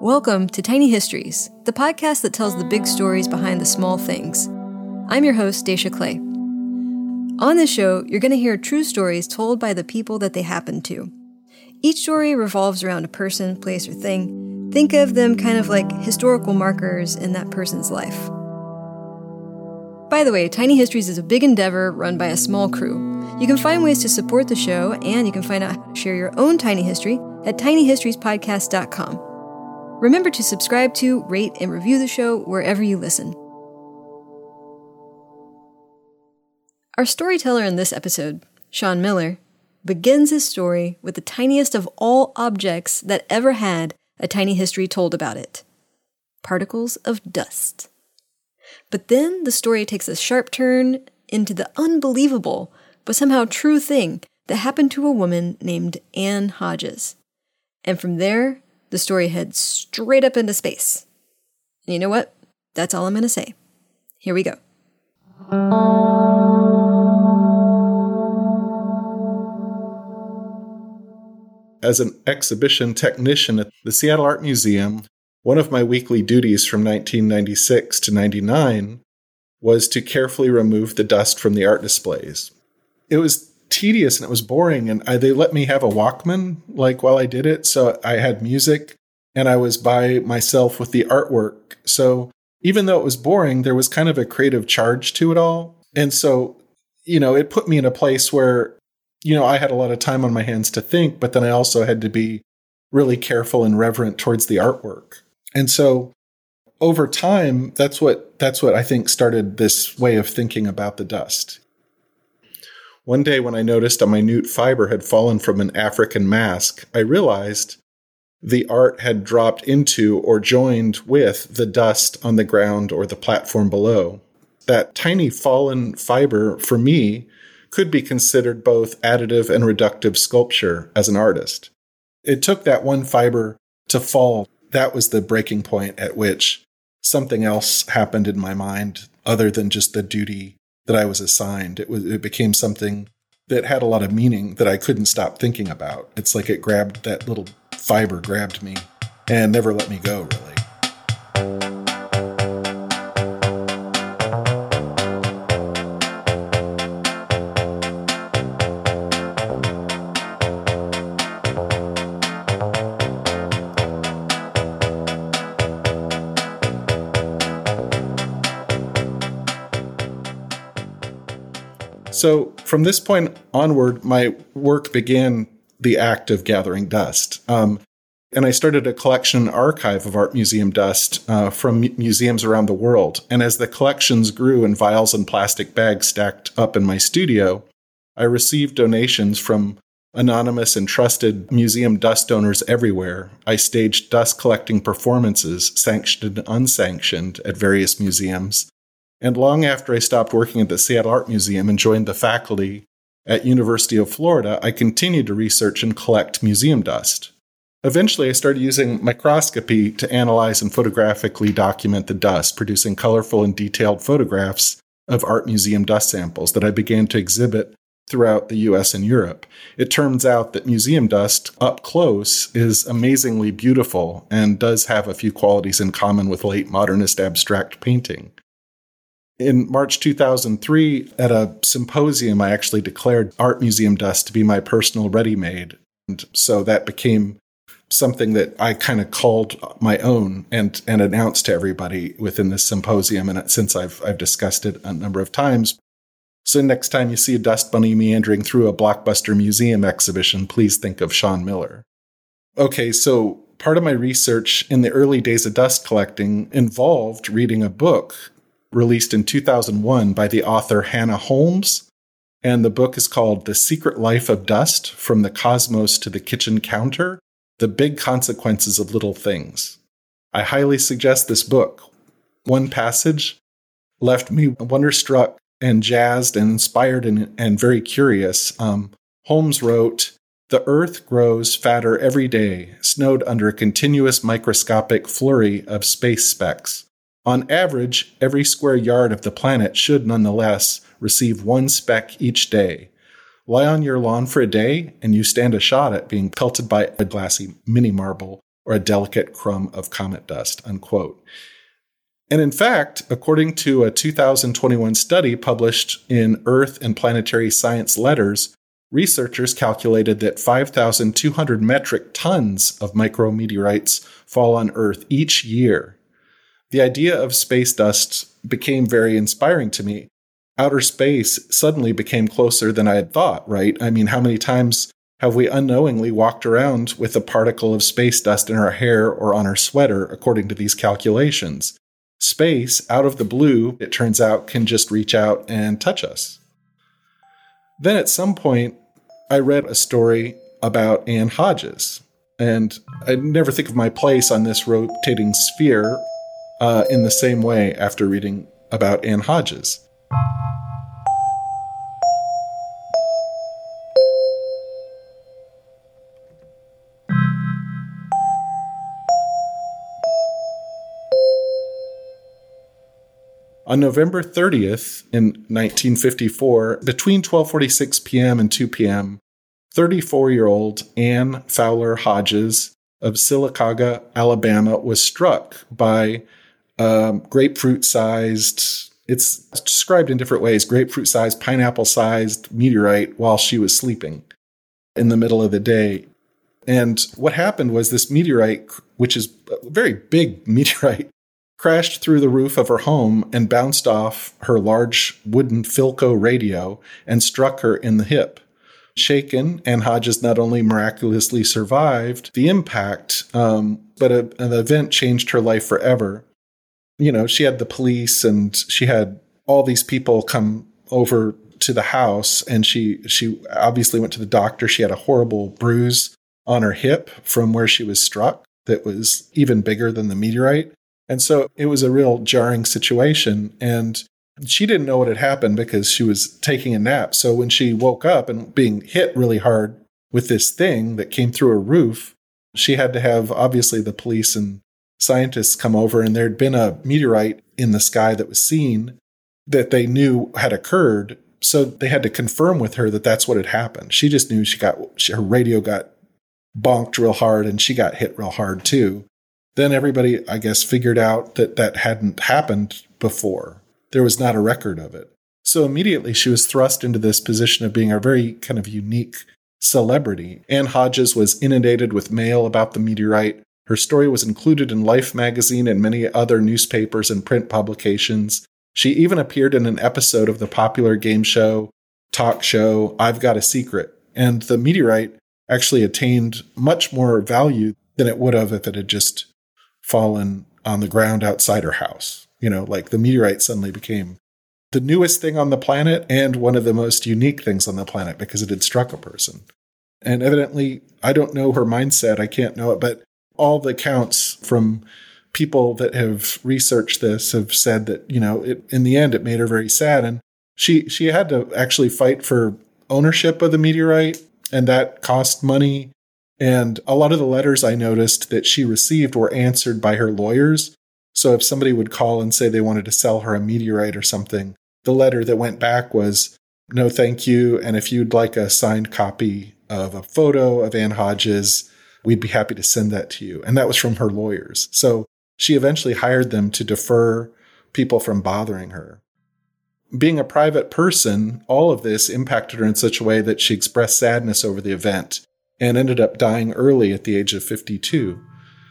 Welcome to Tiny Histories, the podcast that tells the big stories behind the small things. I'm your host, Dacia Clay. On this show, you're going to hear true stories told by the people that they happen to. Each story revolves around a person, place, or thing. Think of them kind of like historical markers in that person's life. By the way, Tiny Histories is a big endeavor run by a small crew. You can find ways to support the show, and you can find out how to share your own tiny history at tinyhistoriespodcast.com. Remember to subscribe to, rate, and review the show wherever you listen. Our storyteller in this episode, Sean Miller, begins his story with the tiniest of all objects that ever had a tiny history told about it particles of dust. But then the story takes a sharp turn into the unbelievable, but somehow true thing that happened to a woman named Ann Hodges. And from there, the story heads straight up into space. And you know what? That's all I'm going to say. Here we go. As an exhibition technician at the Seattle Art Museum, one of my weekly duties from 1996 to 99 was to carefully remove the dust from the art displays. It was tedious and it was boring. And I, they let me have a Walkman like while I did it. So I had music and I was by myself with the artwork. So even though it was boring, there was kind of a creative charge to it all. And so, you know, it put me in a place where, you know, I had a lot of time on my hands to think, but then I also had to be really careful and reverent towards the artwork. And so over time, that's what that's what I think started this way of thinking about the dust. One day when I noticed a minute fiber had fallen from an African mask, I realized the art had dropped into or joined with the dust on the ground or the platform below. That tiny fallen fiber, for me, could be considered both additive and reductive sculpture as an artist. It took that one fiber to fall. That was the breaking point at which something else happened in my mind other than just the duty that I was assigned. It was it became something that had a lot of meaning that I couldn't stop thinking about. It's like it grabbed that little fiber grabbed me and never let me go really. So from this point onward, my work began the act of gathering dust. Um, and I started a collection archive of art museum dust uh, from museums around the world. And as the collections grew in vials and plastic bags stacked up in my studio, I received donations from anonymous and trusted museum dust donors everywhere. I staged dust collecting performances, sanctioned and unsanctioned, at various museums. And long after I stopped working at the Seattle Art Museum and joined the faculty at University of Florida, I continued to research and collect museum dust. Eventually, I started using microscopy to analyze and photographically document the dust, producing colorful and detailed photographs of art museum dust samples that I began to exhibit throughout the US and Europe. It turns out that museum dust up close is amazingly beautiful and does have a few qualities in common with late modernist abstract painting. In March 2003, at a symposium, I actually declared art museum dust to be my personal ready made. And so that became something that I kind of called my own and, and announced to everybody within this symposium. And since I've, I've discussed it a number of times. So next time you see a dust bunny meandering through a blockbuster museum exhibition, please think of Sean Miller. Okay, so part of my research in the early days of dust collecting involved reading a book released in 2001 by the author Hannah Holmes. And the book is called The Secret Life of Dust From the Cosmos to the Kitchen Counter The Big Consequences of Little Things. I highly suggest this book. One passage left me wonderstruck and jazzed and inspired and, and very curious. Um, Holmes wrote, the Earth grows fatter every day, snowed under a continuous microscopic flurry of space specks. On average, every square yard of the planet should nonetheless receive one speck each day. lie on your lawn for a day and you stand a shot at being pelted by a glassy mini marble or a delicate crumb of comet dust, unquote. And in fact, according to a 2021 study published in Earth and Planetary Science Letters, researchers calculated that 5,200 metric tons of micrometeorites fall on Earth each year. The idea of space dust became very inspiring to me. Outer space suddenly became closer than I had thought, right? I mean, how many times have we unknowingly walked around with a particle of space dust in our hair or on our sweater, according to these calculations? Space, out of the blue, it turns out, can just reach out and touch us. Then at some point, I read a story about Ann Hodges. And I never think of my place on this rotating sphere uh, in the same way after reading about Ann Hodges. On November 30th in 1954, between 12:46 p.m. and 2 p.m., 34-year-old Ann Fowler Hodges of Sylacauga, Alabama, was struck by a grapefruit-sized. It's described in different ways: grapefruit-sized, pineapple-sized meteorite while she was sleeping in the middle of the day. And what happened was this meteorite, which is a very big meteorite, crashed through the roof of her home and bounced off her large wooden Philco radio and struck her in the hip. Shaken, Ann Hodges not only miraculously survived the impact, um, but a, an event changed her life forever. You know, she had the police and she had all these people come over to the house and she she obviously went to the doctor. She had a horrible bruise on her hip from where she was struck that was even bigger than the meteorite. And so it was a real jarring situation. And she didn't know what had happened because she was taking a nap. So when she woke up and being hit really hard with this thing that came through her roof, she had to have obviously the police and scientists come over. And there'd been a meteorite in the sky that was seen that they knew had occurred. So they had to confirm with her that that's what had happened. She just knew she got, she, her radio got bonked real hard and she got hit real hard too. Then everybody, I guess, figured out that that hadn't happened before. There was not a record of it. So immediately she was thrust into this position of being a very kind of unique celebrity. Ann Hodges was inundated with mail about the meteorite. Her story was included in Life magazine and many other newspapers and print publications. She even appeared in an episode of the popular game show, talk show, I've Got a Secret. And the meteorite actually attained much more value than it would have if it had just fallen on the ground outside her house. You know, like the meteorite suddenly became the newest thing on the planet and one of the most unique things on the planet because it had struck a person. And evidently, I don't know her mindset, I can't know it, but all the accounts from people that have researched this have said that, you know, it, in the end, it made her very sad. And she, she had to actually fight for ownership of the meteorite, and that cost money. And a lot of the letters I noticed that she received were answered by her lawyers. So if somebody would call and say they wanted to sell her a meteorite or something, the letter that went back was, no, thank you. And if you'd like a signed copy of a photo of Ann Hodges, we'd be happy to send that to you. And that was from her lawyers. So she eventually hired them to defer people from bothering her. Being a private person, all of this impacted her in such a way that she expressed sadness over the event and ended up dying early at the age of 52.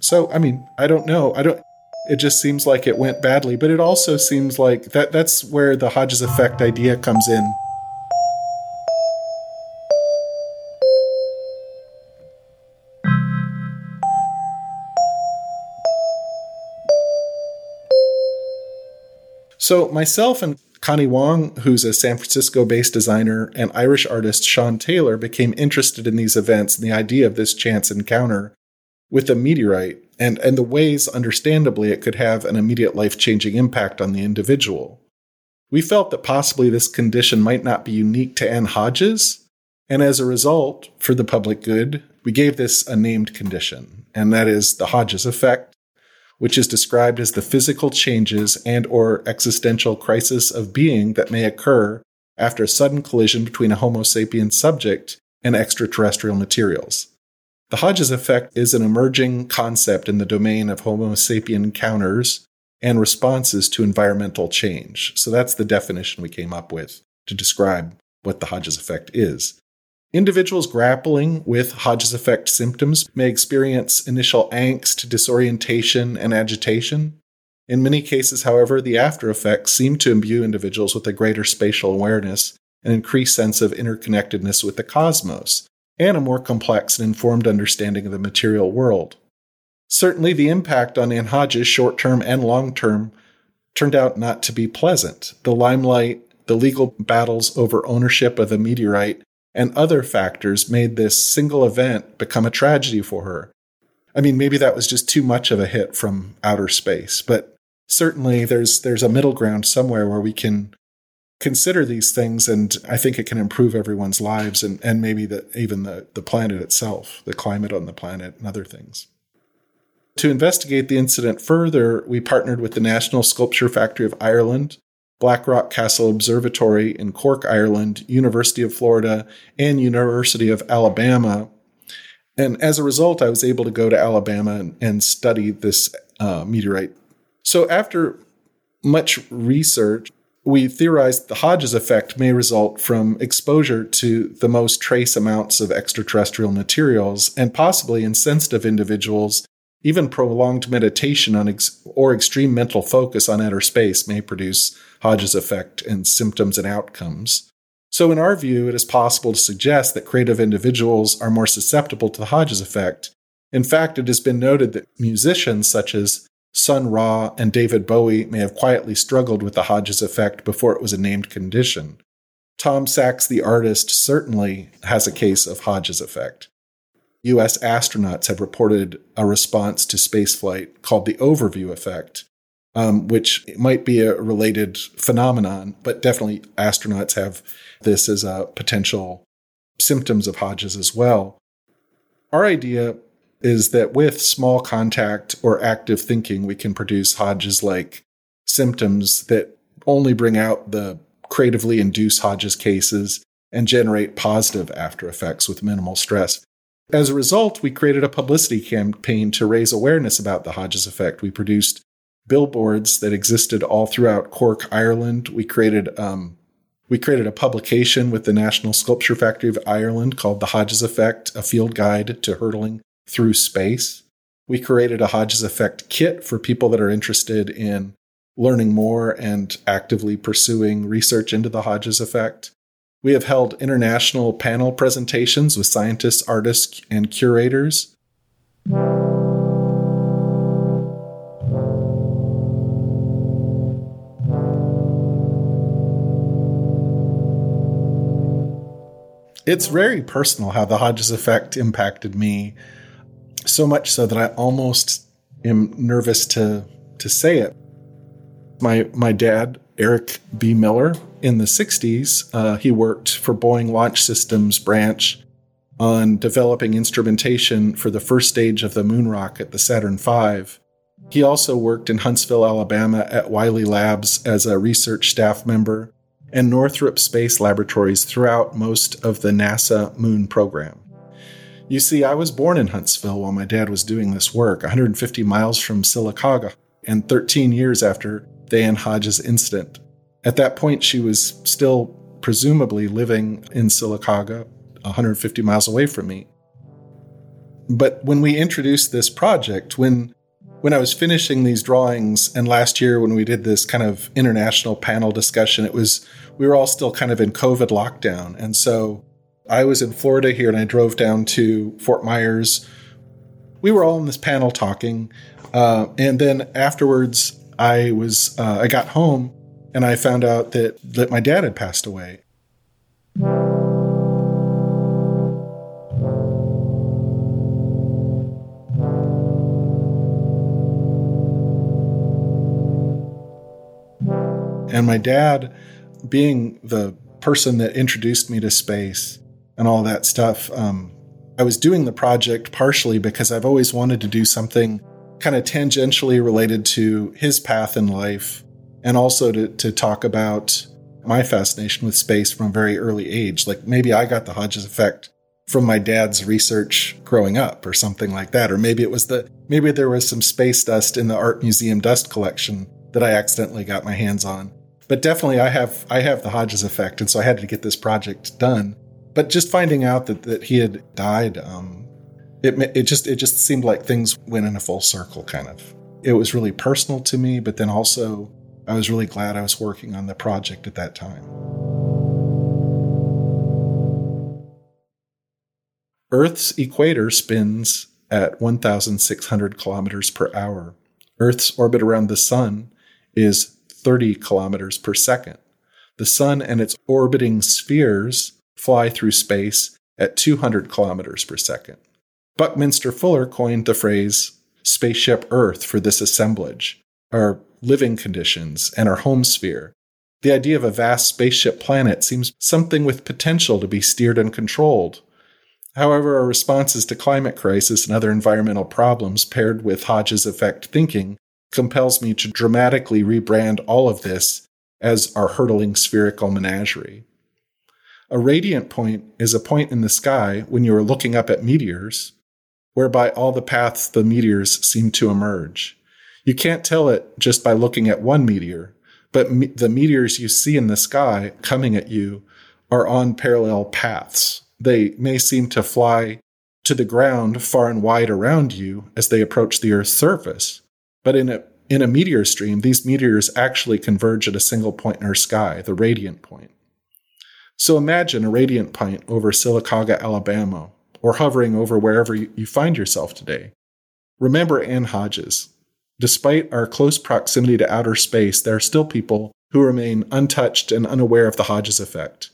So, I mean, I don't know. I don't it just seems like it went badly, but it also seems like that that's where the Hodges effect idea comes in. So, myself and Connie Wong, who's a San Francisco based designer, and Irish artist Sean Taylor became interested in these events and the idea of this chance encounter with a meteorite and, and the ways, understandably, it could have an immediate life changing impact on the individual. We felt that possibly this condition might not be unique to Ann Hodges, and as a result, for the public good, we gave this a named condition, and that is the Hodges effect which is described as the physical changes and or existential crisis of being that may occur after a sudden collision between a Homo sapiens subject and extraterrestrial materials. The Hodges effect is an emerging concept in the domain of Homo sapien encounters and responses to environmental change. So that's the definition we came up with to describe what the Hodges effect is. Individuals grappling with Hodges effect symptoms may experience initial angst, disorientation, and agitation. In many cases, however, the after effects seem to imbue individuals with a greater spatial awareness, an increased sense of interconnectedness with the cosmos, and a more complex and informed understanding of the material world. Certainly, the impact on Ann Hodges, short term and long term, turned out not to be pleasant. The limelight, the legal battles over ownership of the meteorite, and other factors made this single event become a tragedy for her. I mean, maybe that was just too much of a hit from outer space, but certainly there's there's a middle ground somewhere where we can consider these things and I think it can improve everyone's lives and, and maybe the, even the, the planet itself, the climate on the planet and other things. To investigate the incident further, we partnered with the National Sculpture Factory of Ireland, Blackrock Castle Observatory in Cork, Ireland, University of Florida, and University of Alabama. And as a result, I was able to go to Alabama and, and study this uh, meteorite. So after much research, we theorized the Hodges effect may result from exposure to the most trace amounts of extraterrestrial materials and possibly in sensitive individuals even prolonged meditation on ex- or extreme mental focus on outer space may produce Hodges effect in symptoms and outcomes. So, in our view, it is possible to suggest that creative individuals are more susceptible to the Hodges effect. In fact, it has been noted that musicians such as Sun Ra and David Bowie may have quietly struggled with the Hodges effect before it was a named condition. Tom Sachs, the artist, certainly has a case of Hodges effect. US astronauts have reported a response to spaceflight called the overview effect, um, which might be a related phenomenon, but definitely astronauts have this as a potential symptoms of Hodges as well. Our idea is that with small contact or active thinking, we can produce Hodges like symptoms that only bring out the creatively induced Hodges cases and generate positive after effects with minimal stress. As a result, we created a publicity campaign to raise awareness about the Hodges effect. We produced billboards that existed all throughout Cork, Ireland. We created um, we created a publication with the National Sculpture Factory of Ireland called The Hodges Effect, a field guide to hurtling through space. We created a Hodges Effect kit for people that are interested in learning more and actively pursuing research into the Hodges Effect. We have held international panel presentations with scientists, artists, and curators. It's very personal how the Hodges effect impacted me, so much so that I almost am nervous to to say it. My my dad, Eric B. Miller, in the 60s, uh, he worked for Boeing Launch Systems branch on developing instrumentation for the first stage of the moon rocket, the Saturn V. He also worked in Huntsville, Alabama at Wyle Labs as a research staff member and Northrop Space Laboratories throughout most of the NASA moon program. You see, I was born in Huntsville while my dad was doing this work, 150 miles from Sylacauga, and 13 years after the Hodges incident. At that point, she was still presumably living in Sylacauga, 150 miles away from me. But when we introduced this project, when when I was finishing these drawings, and last year when we did this kind of international panel discussion, it was we were all still kind of in COVID lockdown, and so I was in Florida here, and I drove down to Fort Myers. We were all in this panel talking, uh, and then afterwards, I was uh, I got home and I found out that, that my dad had passed away. And my dad, being the person that introduced me to space and all that stuff, um, I was doing the project partially because I've always wanted to do something kind of tangentially related to his path in life and also to, to talk about my fascination with space from a very early age. Like maybe I got the Hodges effect from my dad's research growing up or something like that. Or maybe it was the, maybe there was some space dust in the art museum dust collection that I accidentally got my hands on. But definitely I have, I have the Hodges effect. And so I had to get this project done. But just finding out that, that he had died, um, it, it just, it just seemed like things went in a full circle kind of. It was really personal to me, but then also I was really glad I was working on the project at that time. Earth's equator spins at 1,600 kilometers per hour. Earth's orbit around the Sun is 30 kilometers per second. The Sun and its orbiting spheres fly through space at 200 kilometers per second. Buckminster Fuller coined the phrase spaceship Earth for this assemblage, our living conditions, and our home sphere. The idea of a vast spaceship planet seems something with potential to be steered and controlled, However, our responses to climate crisis and other environmental problems paired with Hodges effect thinking compels me to dramatically rebrand all of this as our hurtling spherical menagerie. A radiant point is a point in the sky when you are looking up at meteors, whereby all the paths the meteors seem to emerge. You can't tell it just by looking at one meteor, but me- the meteors you see in the sky coming at you are on parallel paths they may seem to fly to the ground far and wide around you as they approach the Earth's surface. But in a, in a meteor stream, these meteors actually converge at a single point in our sky, the radiant point. So imagine a radiant point over Sylacauga, Alabama, or hovering over wherever you find yourself today. Remember Ann Hodges. Despite our close proximity to outer space, there are still people who remain untouched and unaware of the Hodges effect.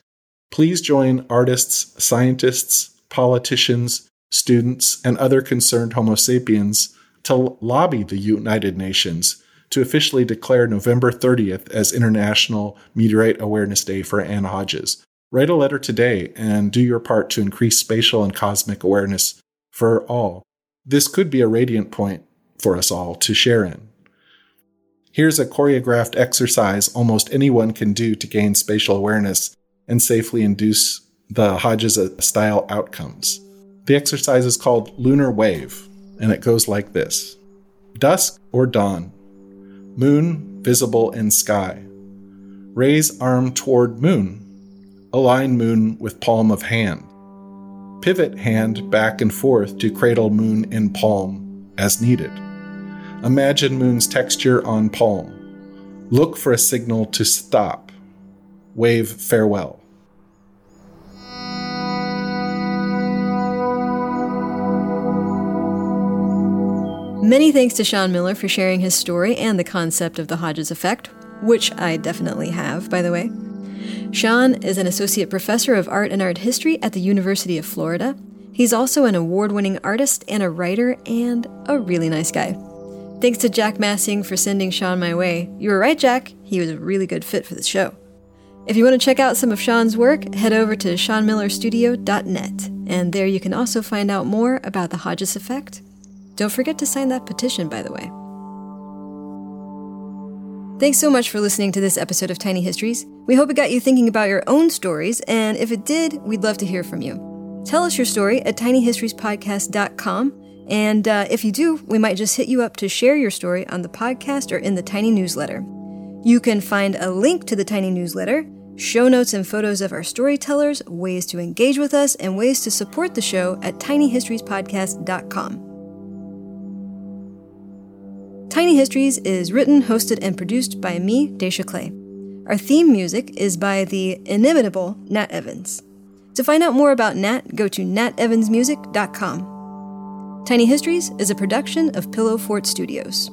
Please join artists, scientists, politicians, students, and other concerned Homo sapiens to lobby the United Nations to officially declare November 30th as International Meteorite Awareness Day for Ann Hodges. Write a letter today and do your part to increase spatial and cosmic awareness for all. This could be a radiant point for us all to share in. Here's a choreographed exercise almost anyone can do to gain spatial awareness and safely induce the Hodges style outcomes. The exercise is called Lunar Wave, and it goes like this Dusk or dawn, moon visible in sky. Raise arm toward moon, align moon with palm of hand. Pivot hand back and forth to cradle moon in palm as needed. Imagine moon's texture on palm. Look for a signal to stop wave farewell. Many thanks to Sean Miller for sharing his story and the concept of the Hodges effect, which I definitely have, by the way. Sean is an associate professor of art and art history at the University of Florida. He's also an award winning artist and a writer and a really nice guy. Thanks to Jack Massing for sending Sean my way. You were right, Jack. He was a really good fit for the show. If you want to check out some of Sean's work, head over to seanmillerstudio.net, and there you can also find out more about the Hodges effect. Don't forget to sign that petition, by the way. Thanks so much for listening to this episode of Tiny Histories. We hope it got you thinking about your own stories, and if it did, we'd love to hear from you. Tell us your story at tinyhistoriespodcast.com, and uh, if you do, we might just hit you up to share your story on the podcast or in the Tiny newsletter. You can find a link to the Tiny newsletter show notes and photos of our storytellers, ways to engage with us, and ways to support the show at tinyhistoriespodcast.com. Tiny Histories is written, hosted, and produced by me, Dacia Clay. Our theme music is by the inimitable Nat Evans. To find out more about Nat, go to natevansmusic.com. Tiny Histories is a production of Pillow Fort Studios.